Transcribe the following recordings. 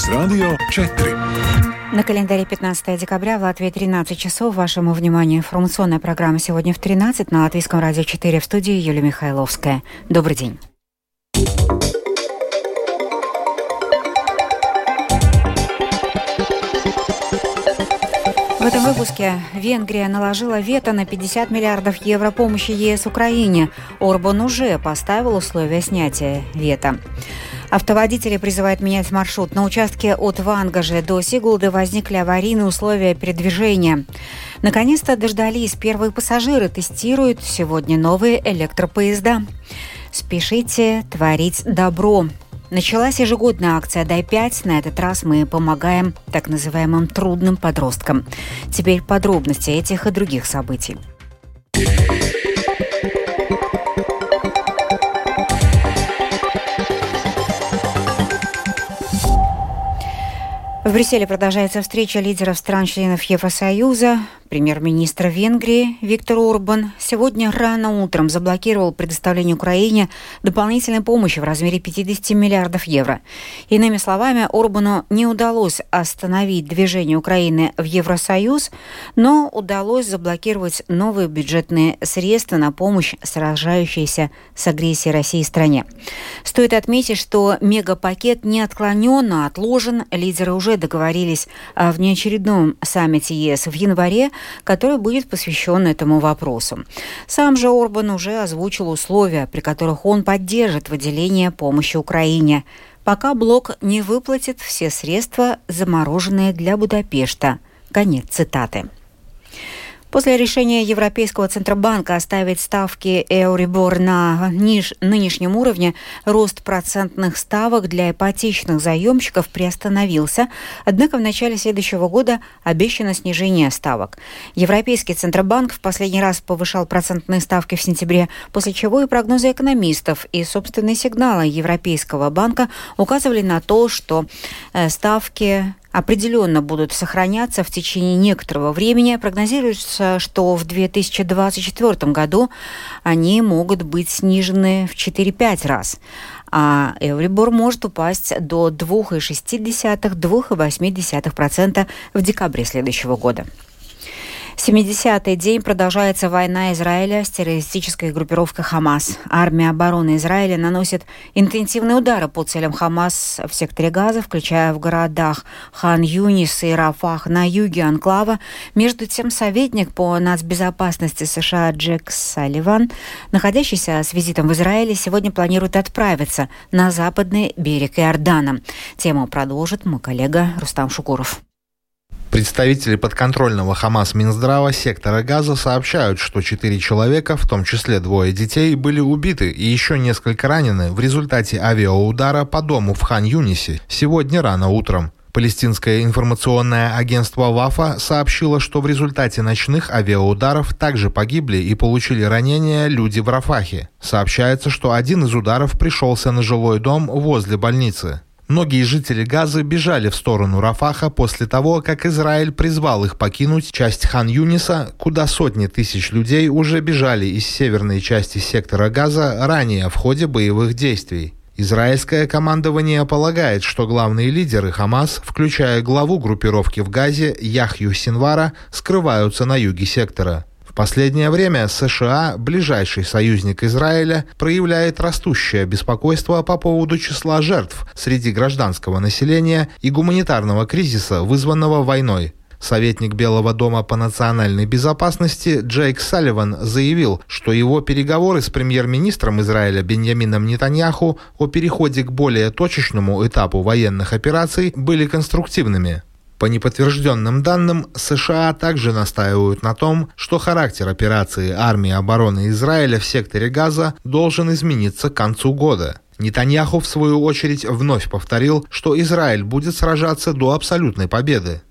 Латвийс радио 4. На календаре 15 декабря в Латвии 13 часов. Вашему вниманию информационная программа сегодня в 13 на Латвийском радио 4 в студии Юлия Михайловская. Добрый день. В этом выпуске Венгрия наложила вето на 50 миллиардов евро помощи ЕС Украине. Орбан уже поставил условия снятия вето. Автоводители призывают менять маршрут. На участке от Вангажа до Сигулды возникли аварийные условия передвижения. Наконец-то дождались. Первые пассажиры тестируют сегодня новые электропоезда. Спешите творить добро. Началась ежегодная акция «Дай 5». На этот раз мы помогаем так называемым трудным подросткам. Теперь подробности этих и других событий. В Брюсселе продолжается встреча лидеров стран-членов Евросоюза. Премьер-министр Венгрии Виктор Орбан сегодня рано утром заблокировал предоставление Украине дополнительной помощи в размере 50 миллиардов евро. Иными словами, Орбану не удалось остановить движение Украины в Евросоюз, но удалось заблокировать новые бюджетные средства на помощь сражающейся с агрессией России стране. Стоит отметить, что мегапакет неотклоненно отложен. Лидеры уже договорились о внеочередном саммите ЕС в январе, который будет посвящен этому вопросу. Сам же Орбан уже озвучил условия, при которых он поддержит выделение помощи Украине, пока блок не выплатит все средства, замороженные для Будапешта. Конец цитаты. После решения Европейского Центробанка оставить ставки Euribor на ниж, нынешнем уровне, рост процентных ставок для ипотечных заемщиков приостановился, однако в начале следующего года обещано снижение ставок. Европейский Центробанк в последний раз повышал процентные ставки в сентябре, после чего и прогнозы экономистов и собственные сигналы Европейского банка указывали на то, что э, ставки определенно будут сохраняться в течение некоторого времени. Прогнозируется, что в 2024 году они могут быть снижены в 4-5 раз а Эврибор может упасть до 2,6-2,8% в декабре следующего года. 70-й день продолжается война Израиля с террористической группировкой Хамас. Армия обороны Израиля наносит интенсивные удары по целям Хамас в секторе Газа, включая в городах Хан-Юнис и Рафах на юге Анклава. Между тем, советник по нацбезопасности США Джек Салливан, находящийся с визитом в Израиле, сегодня планирует отправиться на западный берег Иордана. Тему продолжит мой коллега Рустам Шукуров. Представители подконтрольного Хамас Минздрава сектора Газа сообщают, что четыре человека, в том числе двое детей, были убиты и еще несколько ранены в результате авиаудара по дому в Хан-Юнисе сегодня рано утром. Палестинское информационное агентство ВАФа сообщило, что в результате ночных авиаударов также погибли и получили ранения люди в Рафахе. Сообщается, что один из ударов пришелся на жилой дом возле больницы. Многие жители Газы бежали в сторону Рафаха после того, как Израиль призвал их покинуть часть Хан-Юниса, куда сотни тысяч людей уже бежали из северной части сектора Газа ранее в ходе боевых действий. Израильское командование полагает, что главные лидеры Хамас, включая главу группировки в Газе Яхью Синвара, скрываются на юге сектора. В последнее время США, ближайший союзник Израиля, проявляет растущее беспокойство по поводу числа жертв среди гражданского населения и гуманитарного кризиса, вызванного войной. Советник Белого дома по национальной безопасности Джейк Салливан заявил, что его переговоры с премьер-министром Израиля Беньямином Нетаньяху о переходе к более точечному этапу военных операций были конструктивными. По неподтвержденным данным, США также настаивают на том, что характер операции армии обороны Израиля в секторе Газа должен измениться к концу года. Нетаньяху, в свою очередь, вновь повторил, что Израиль будет сражаться до абсолютной победы.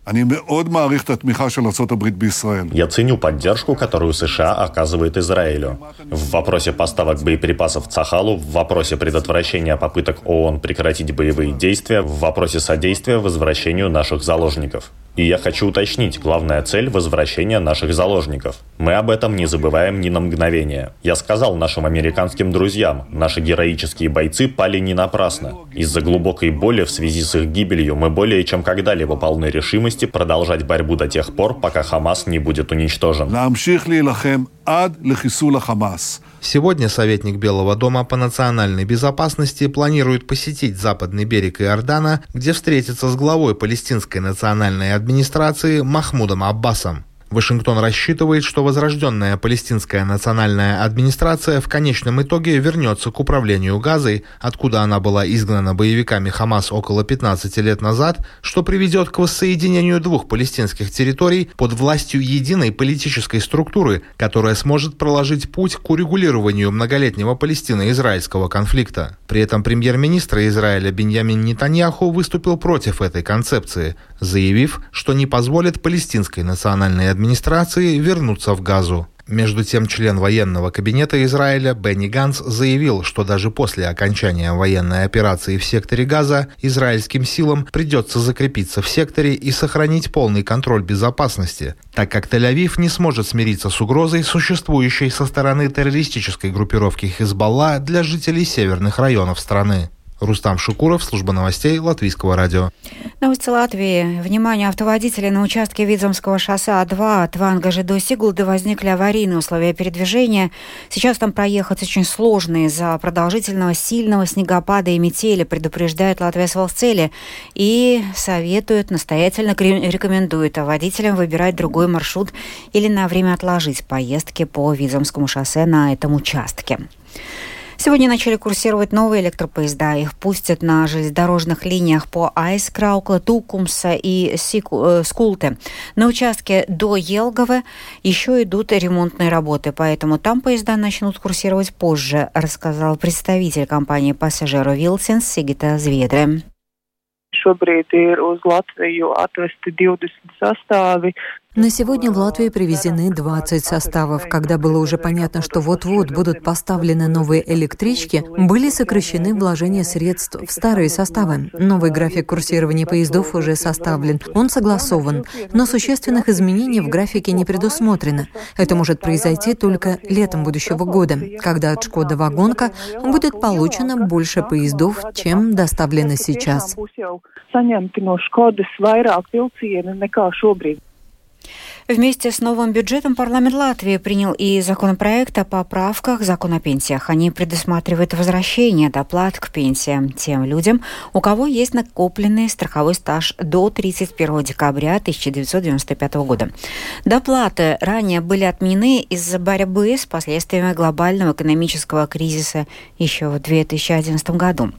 Я ценю поддержку, которую США оказывает Израилю. В вопросе поставок боеприпасов Цахалу, в вопросе предотвращения попыток ООН прекратить боевые действия, в вопросе содействия возвращению наших заложников. И я хочу уточнить, главная цель – возвращение наших заложников. Мы об этом не забываем ни на мгновение. Я сказал нашим американским друзьям, наши героические бойцы пали не напрасно. Из-за глубокой боли в связи с их гибелью мы более чем когда-либо полны решимости продолжать борьбу до тех пор, пока Хамас не будет уничтожен. Сегодня советник Белого дома по национальной безопасности планирует посетить западный берег Иордана, где встретится с главой палестинской национальной администрации Махмудом Аббасом. Вашингтон рассчитывает, что возрожденная палестинская национальная администрация в конечном итоге вернется к управлению Газой, откуда она была изгнана боевиками Хамас около 15 лет назад, что приведет к воссоединению двух палестинских территорий под властью единой политической структуры, которая сможет проложить путь к урегулированию многолетнего палестино-израильского конфликта. При этом премьер-министр Израиля Беньямин Нетаньяху выступил против этой концепции, заявив, что не позволит палестинской национальной администрации вернуться в Газу. Между тем, член военного кабинета Израиля Бенни Ганс заявил, что даже после окончания военной операции в секторе Газа израильским силам придется закрепиться в секторе и сохранить полный контроль безопасности, так как Тель-Авив не сможет смириться с угрозой, существующей со стороны террористической группировки Хизбалла для жителей северных районов страны. Рустам Шукуров, служба новостей Латвийского радио. Новости Латвии. Внимание, автоводителей на участке Видзомского шоссе А2 от Вангажи до Сигулды возникли аварийные условия передвижения. Сейчас там проехать очень сложно из-за продолжительного сильного снегопада и метели, предупреждает Латвия Свалцели и советует, настоятельно рекомендует водителям выбирать другой маршрут или на время отложить поездки по Видзомскому шоссе на этом участке. Сегодня начали курсировать новые электропоезда. Их пустят на железнодорожных линиях по Айскраукла, Тукумса и Сику, э, Скулте. На участке до Елговы еще идут ремонтные работы, поэтому там поезда начнут курсировать позже, рассказал представитель компании «Пассажиру Вилсенс» Сигита Зведре. Šobrīd ir uz Latviju atvesti 20 sastāvi, на сегодня в Латвию привезены 20 составов. Когда было уже понятно, что вот-вот будут поставлены новые электрички, были сокращены вложения средств в старые составы. Новый график курсирования поездов уже составлен, он согласован, но существенных изменений в графике не предусмотрено. Это может произойти только летом будущего года, когда от Шкода Вагонка будет получено больше поездов, чем доставлено сейчас. Вместе с новым бюджетом парламент Латвии принял и законопроект о поправках закона о пенсиях. Они предусматривают возвращение доплат к пенсиям тем людям, у кого есть накопленный страховой стаж до 31 декабря 1995 года. Доплаты ранее были отменены из-за борьбы с последствиями глобального экономического кризиса еще в 2011 году.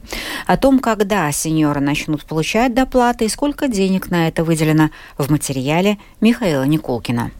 О том, когда сеньоры начнут получать доплаты и сколько денег на это выделено в материале Михаила Никол Щелкина.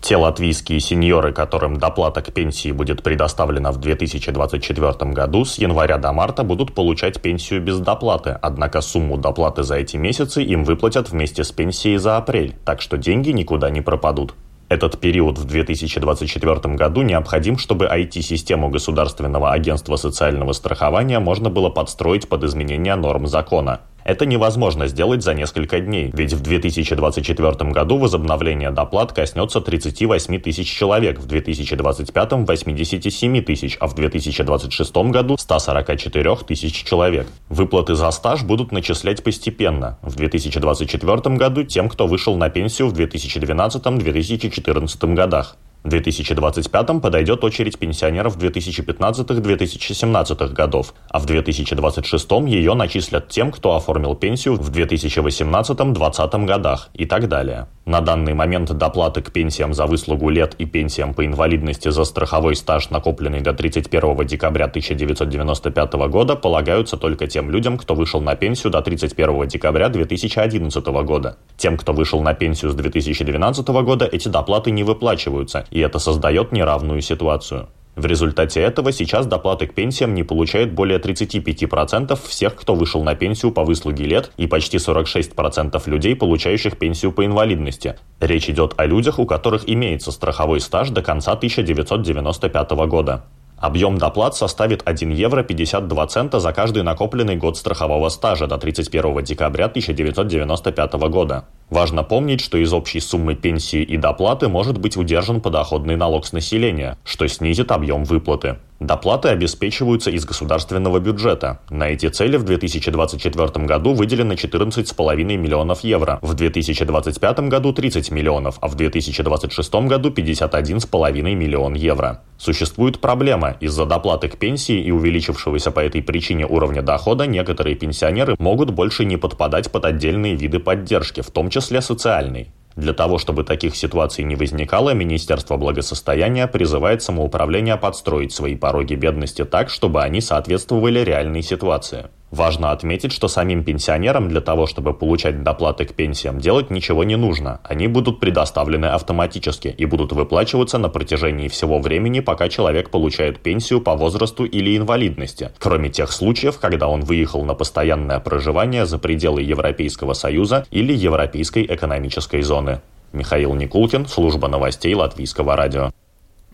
Те латвийские сеньоры, которым доплата к пенсии будет предоставлена в 2024 году, с января до марта будут получать пенсию без доплаты, однако сумму доплаты за эти месяцы им выплатят вместе с пенсией за апрель, так что деньги никуда не пропадут. Этот период в 2024 году необходим, чтобы IT-систему Государственного агентства социального страхования можно было подстроить под изменения норм закона. Это невозможно сделать за несколько дней, ведь в 2024 году возобновление доплат коснется 38 тысяч человек, в 2025 – 87 тысяч, а в 2026 году – 144 тысяч человек. Выплаты за стаж будут начислять постепенно. В 2024 году тем, кто вышел на пенсию в 2012-2014 годах. В 2025 подойдет очередь пенсионеров 2015-2017 годов, а в 2026 ее начислят тем, кто оформил пенсию в 2018-2020 годах и так далее. На данный момент доплаты к пенсиям за выслугу лет и пенсиям по инвалидности за страховой стаж, накопленный до 31 декабря 1995 года, полагаются только тем людям, кто вышел на пенсию до 31 декабря 2011 года. Тем, кто вышел на пенсию с 2012 года, эти доплаты не выплачиваются, и это создает неравную ситуацию. В результате этого сейчас доплаты к пенсиям не получают более 35% всех, кто вышел на пенсию по выслуге лет, и почти 46% людей, получающих пенсию по инвалидности. Речь идет о людях, у которых имеется страховой стаж до конца 1995 года. Объем доплат составит 1 евро 52 цента за каждый накопленный год страхового стажа до 31 декабря 1995 года. Важно помнить, что из общей суммы пенсии и доплаты может быть удержан подоходный налог с населения, что снизит объем выплаты. Доплаты обеспечиваются из государственного бюджета. На эти цели в 2024 году выделено 14,5 миллионов евро, в 2025 году 30 миллионов, а в 2026 году 51,5 миллион евро. Существует проблема. Из-за доплаты к пенсии и увеличившегося по этой причине уровня дохода некоторые пенсионеры могут больше не подпадать под отдельные виды поддержки, в том числе социальной. Для того, чтобы таких ситуаций не возникало, Министерство благосостояния призывает самоуправление подстроить свои пороги бедности так, чтобы они соответствовали реальной ситуации. Важно отметить, что самим пенсионерам для того, чтобы получать доплаты к пенсиям, делать ничего не нужно. Они будут предоставлены автоматически и будут выплачиваться на протяжении всего времени, пока человек получает пенсию по возрасту или инвалидности, кроме тех случаев, когда он выехал на постоянное проживание за пределы Европейского Союза или Европейской экономической зоны. Михаил Никулкин, служба новостей Латвийского радио.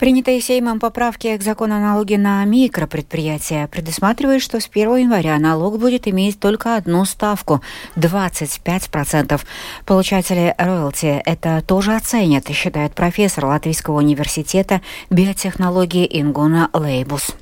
Принятые Сеймом поправки к закону о налоге на микропредприятия предусматривают, что с 1 января налог будет иметь только одну ставку – 25%. Получатели роялти это тоже оценят, считает профессор Латвийского университета биотехнологии Ингуна Лейбус.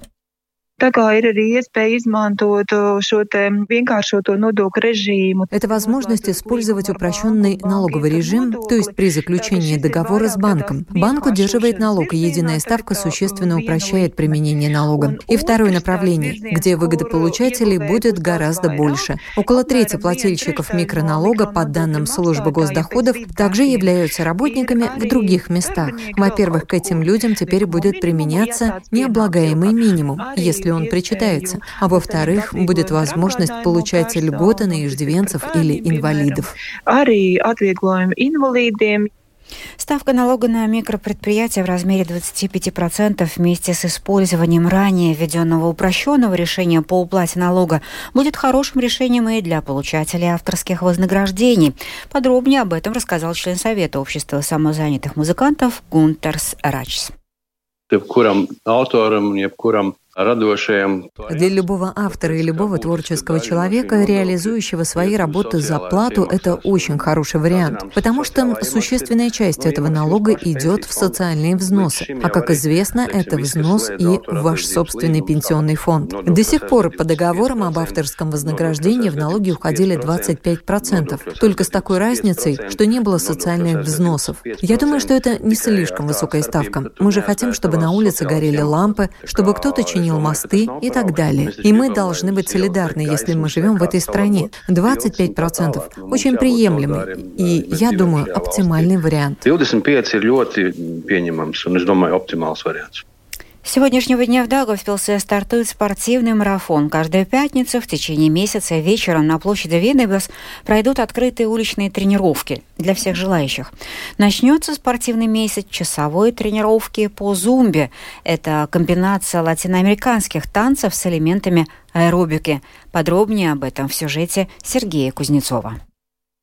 Это возможность использовать упрощенный налоговый режим, то есть при заключении договора с банком. Банк удерживает налог, и единая ставка существенно упрощает применение налога. И второе направление, где выгодополучателей будет гораздо больше. Около трети плательщиков микроналога, по данным службы госдоходов, также являются работниками в других местах. Во-первых, к этим людям теперь будет применяться необлагаемый минимум, если если он причитается, а во-вторых, будет возможность получать льготы на иждивенцев или инвалидов. Ставка налога на микропредприятия в размере 25% вместе с использованием ранее введенного упрощенного решения по уплате налога будет хорошим решением и для получателей авторских вознаграждений. Подробнее об этом рассказал член Совета общества самозанятых музыкантов Гунтерс Рачс. Jebkuram autoram, jebkuram для любого автора и любого творческого человека, реализующего свои работы за плату, это очень хороший вариант, потому что существенная часть этого налога идет в социальные взносы, а как известно, это взнос и ваш собственный пенсионный фонд. До сих пор по договорам об авторском вознаграждении в налоги уходили 25%, только с такой разницей, что не было социальных взносов. Я думаю, что это не слишком высокая ставка. Мы же хотим, чтобы на улице горели лампы, чтобы кто-то чинил чинил мосты и так далее. И мы должны быть солидарны, если мы живем в этой стране. 25% очень приемлемый и, я думаю, оптимальный вариант. 25 ir ļoti pieņemams un es domāju optimāls variants. С сегодняшнего дня в Даугавпилсе стартует спортивный марафон. Каждую пятницу в течение месяца вечером на площади Венебас пройдут открытые уличные тренировки для всех желающих. Начнется спортивный месяц часовой тренировки по зумбе. Это комбинация латиноамериканских танцев с элементами аэробики. Подробнее об этом в сюжете Сергея Кузнецова.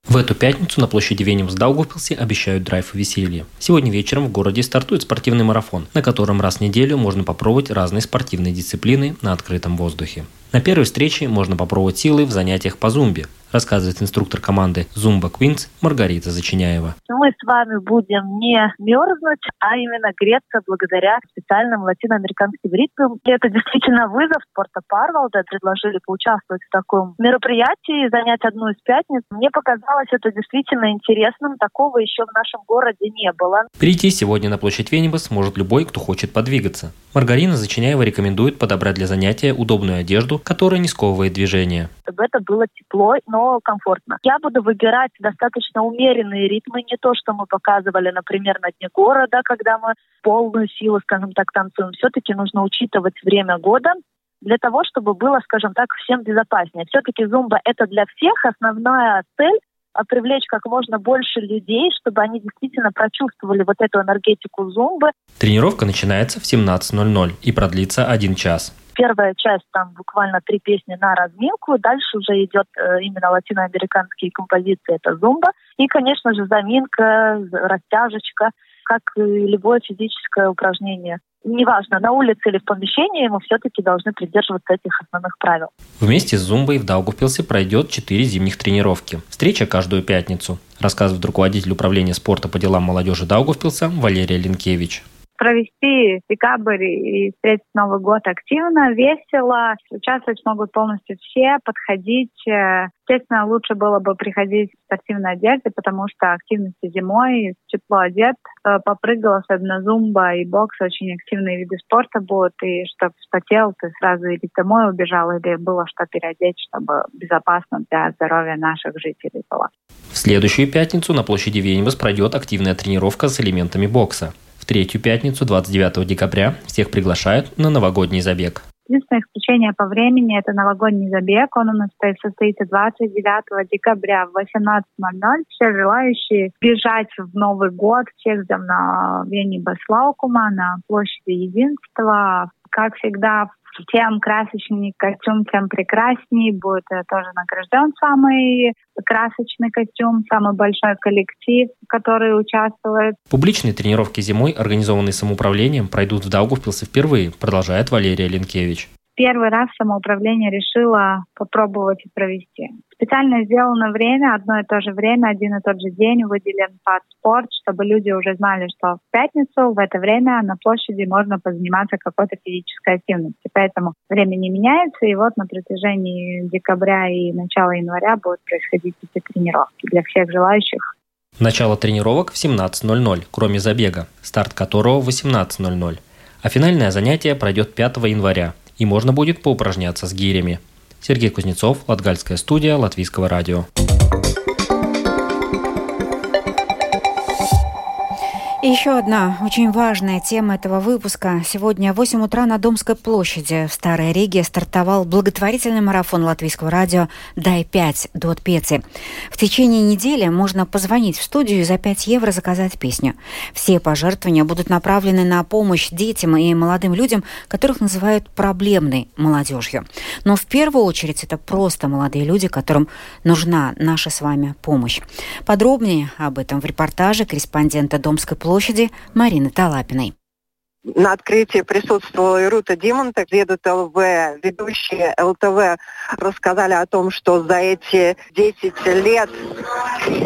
В эту пятницу на площади Венем в Даугавпилсе обещают драйв и веселье. Сегодня вечером в городе стартует спортивный марафон, на котором раз в неделю можно попробовать разные спортивные дисциплины на открытом воздухе. На первой встрече можно попробовать силы в занятиях по зумбе рассказывает инструктор команды Zumba Queens Маргарита Зачиняева. Мы с вами будем не мерзнуть, а именно греться благодаря специальным латиноамериканским ритмам. И это действительно вызов спорта Парвалда. Предложили поучаствовать в таком мероприятии, занять одну из пятниц. Мне показалось это действительно интересным. Такого еще в нашем городе не было. Прийти сегодня на площадь Венеба сможет любой, кто хочет подвигаться. Маргарина Зачиняева рекомендует подобрать для занятия удобную одежду, которая не сковывает движение. Чтобы это было тепло, но комфортно. Я буду выбирать достаточно умеренные ритмы, не то, что мы показывали, например, на Дне города, когда мы полную силу, скажем так, танцуем. Все-таки нужно учитывать время года, для того, чтобы было, скажем так, всем безопаснее. Все-таки зумба это для всех. Основная цель а, привлечь как можно больше людей, чтобы они действительно прочувствовали вот эту энергетику зумбы. Тренировка начинается в 17.00 и продлится один час. Первая часть там буквально три песни на разминку, дальше уже идет э, именно латиноамериканские композиции, это зумба. И, конечно же, заминка, растяжечка, как и любое физическое упражнение. неважно, на улице или в помещении, мы все-таки должны придерживаться этих основных правил. Вместе с Зумбой в Даугавпилсе пройдет четыре зимних тренировки. Встреча каждую пятницу. Рассказывает руководитель управления спорта по делам молодежи Даугавпилса Валерия Линкевич провести декабрь и встретить Новый год активно, весело. Участвовать могут полностью все, подходить. Естественно, лучше было бы приходить в спортивной одежде, потому что активности зимой, тепло одет, э, попрыгал, особенно зумба и бокс, очень активные виды спорта будут, и чтобы вспотел, ты сразу или домой убежал, или было что переодеть, чтобы безопасно для здоровья наших жителей было. В следующую пятницу на площади Венебас пройдет активная тренировка с элементами бокса третью пятницу, 29 декабря, всех приглашают на новогодний забег. Единственное исключение по времени – это новогодний забег. Он у нас состоится 29 декабря в 18.00. Все желающие бежать в Новый год всех ждем на Вене Баслаукума, на площади Единства. Как всегда, тем красочнее костюм, тем прекраснее. Будет э, тоже награжден самый красочный костюм, самый большой коллектив, который участвует. Публичные тренировки зимой, организованные самоуправлением, пройдут в Даугавпилсе впервые, продолжает Валерия Ленкевич первый раз самоуправление решило попробовать и провести. Специально сделано время, одно и то же время, один и тот же день выделен под спорт, чтобы люди уже знали, что в пятницу в это время на площади можно позаниматься какой-то физической активностью. Поэтому время не меняется, и вот на протяжении декабря и начала января будут происходить эти тренировки для всех желающих. Начало тренировок в 17.00, кроме забега, старт которого в 18.00. А финальное занятие пройдет 5 января и можно будет поупражняться с гирями. Сергей Кузнецов, Латгальская студия Латвийского радио. И еще одна очень важная тема этого выпуска. Сегодня в 8 утра на Домской площади в Старой Риге стартовал благотворительный марафон латвийского радио «Дай 5» до Пеци. В течение недели можно позвонить в студию и за 5 евро заказать песню. Все пожертвования будут направлены на помощь детям и молодым людям, которых называют проблемной молодежью. Но в первую очередь это просто молодые люди, которым нужна наша с вами помощь. Подробнее об этом в репортаже корреспондента Домской площади площади Марины Талапиной. На открытии присутствовала и Рута Димонтек, ведут ЛВ, ведущие ЛТВ рассказали о том, что за эти 10 лет,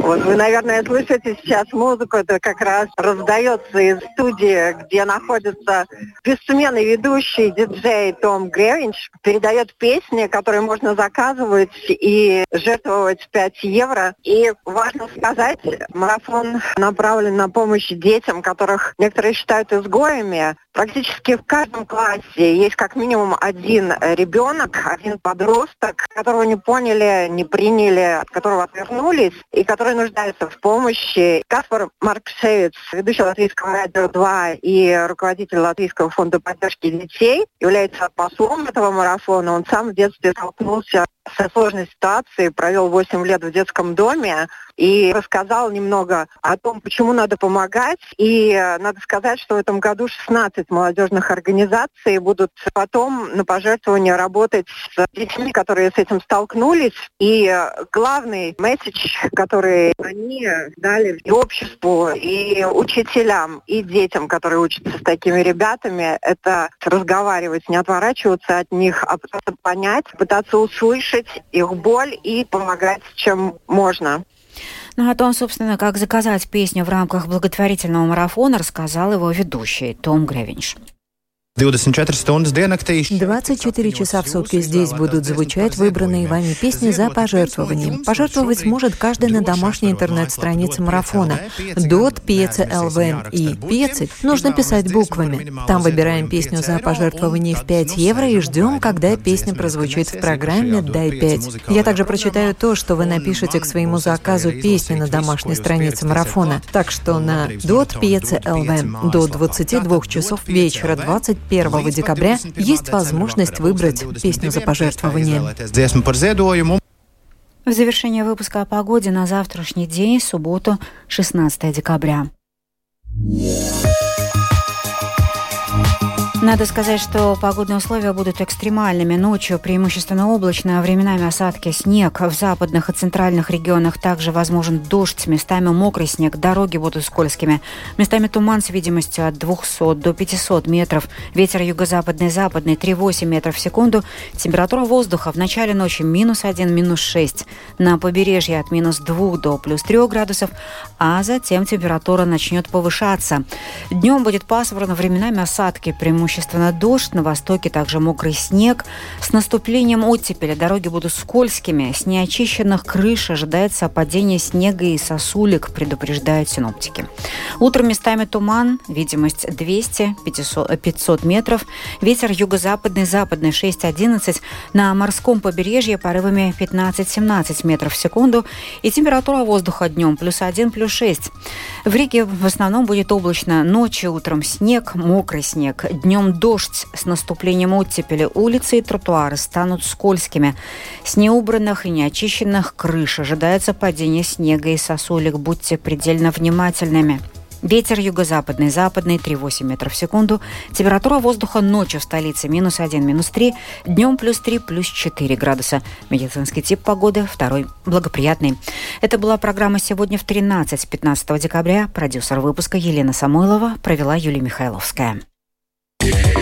вот вы, наверное, слышите сейчас музыку, это как раз раздается из студии, где находится бессменный ведущий диджей Том Гревинч, передает песни, которые можно заказывать и жертвовать 5 евро. И важно сказать, марафон направлен на помощь детям, которых некоторые считают изгоями, Практически в каждом классе есть как минимум один ребенок, один подросток, которого не поняли, не приняли, от которого отвернулись и который нуждается в помощи. Каспар Маркшевец, ведущий Латвийского радио 2 и руководитель Латвийского фонда поддержки детей, является послом этого марафона. Он сам в детстве столкнулся со сложной ситуацией, провел 8 лет в детском доме и рассказал немного о том, почему надо помогать. И э, надо сказать, что в этом году 16 молодежных организаций будут потом на пожертвования работать с детьми, которые с этим столкнулись. И главный месседж, который они дали и обществу, и учителям, и детям, которые учатся с такими ребятами, это разговаривать, не отворачиваться от них, а просто понять, пытаться услышать слышать их боль и помогать, чем можно. Ну, о том, собственно, как заказать песню в рамках благотворительного марафона, рассказал его ведущий Том Гревинш. 24 stundas diennaktī. 24 часа в сутки здесь будут звучать выбранные вами песни за пожертвованием. Пожертвовать может каждый на домашней интернет-странице марафона. Дот, Пьеце ЛВ и Пьеце нужно писать буквами. Там выбираем песню за пожертвование в 5 евро и ждем, когда песня прозвучит в программе «Дай 5». Я также прочитаю то, что вы напишете к своему заказу песни на домашней странице марафона. Так что на Дот, Пьеце ЛВ до 22 часов вечера 20 1 декабря есть возможность выбрать песню за пожертвование. В завершение выпуска о погоде на завтрашний день, субботу, 16 декабря. Надо сказать, что погодные условия будут экстремальными. Ночью преимущественно облачно, а временами осадки, снег. В западных и центральных регионах также возможен дождь, местами мокрый снег, дороги будут скользкими. Местами туман с видимостью от 200 до 500 метров. Ветер юго-западный, западный 3,8 метров в секунду. Температура воздуха в начале ночи минус 1, минус 6. На побережье от минус 2 до плюс 3 градусов, а затем температура начнет повышаться. Днем будет пасмурно, временами осадки, преимущественно преимущественно дождь, на востоке также мокрый снег. С наступлением оттепеля дороги будут скользкими. С неочищенных крыш ожидается падение снега и сосулек, предупреждают синоптики. Утром местами туман, видимость 200-500 метров. Ветер юго-западный, западный 6-11. На морском побережье порывами 15-17 метров в секунду. И температура воздуха днем плюс 1, плюс 6. В Риге в основном будет облачно. Ночью, утром снег, мокрый снег. Днем Днем дождь с наступлением оттепели. Улицы и тротуары станут скользкими. С неубранных и неочищенных крыш ожидается падение снега и сосулек. Будьте предельно внимательными. Ветер юго-западный, западный 3,8 метров в секунду. Температура воздуха ночью в столице минус 1, минус 3. Днем плюс 3, плюс 4 градуса. Медицинский тип погоды второй благоприятный. Это была программа «Сегодня в 13, 15 декабря». Продюсер выпуска Елена Самойлова провела Юлия Михайловская. Yeah.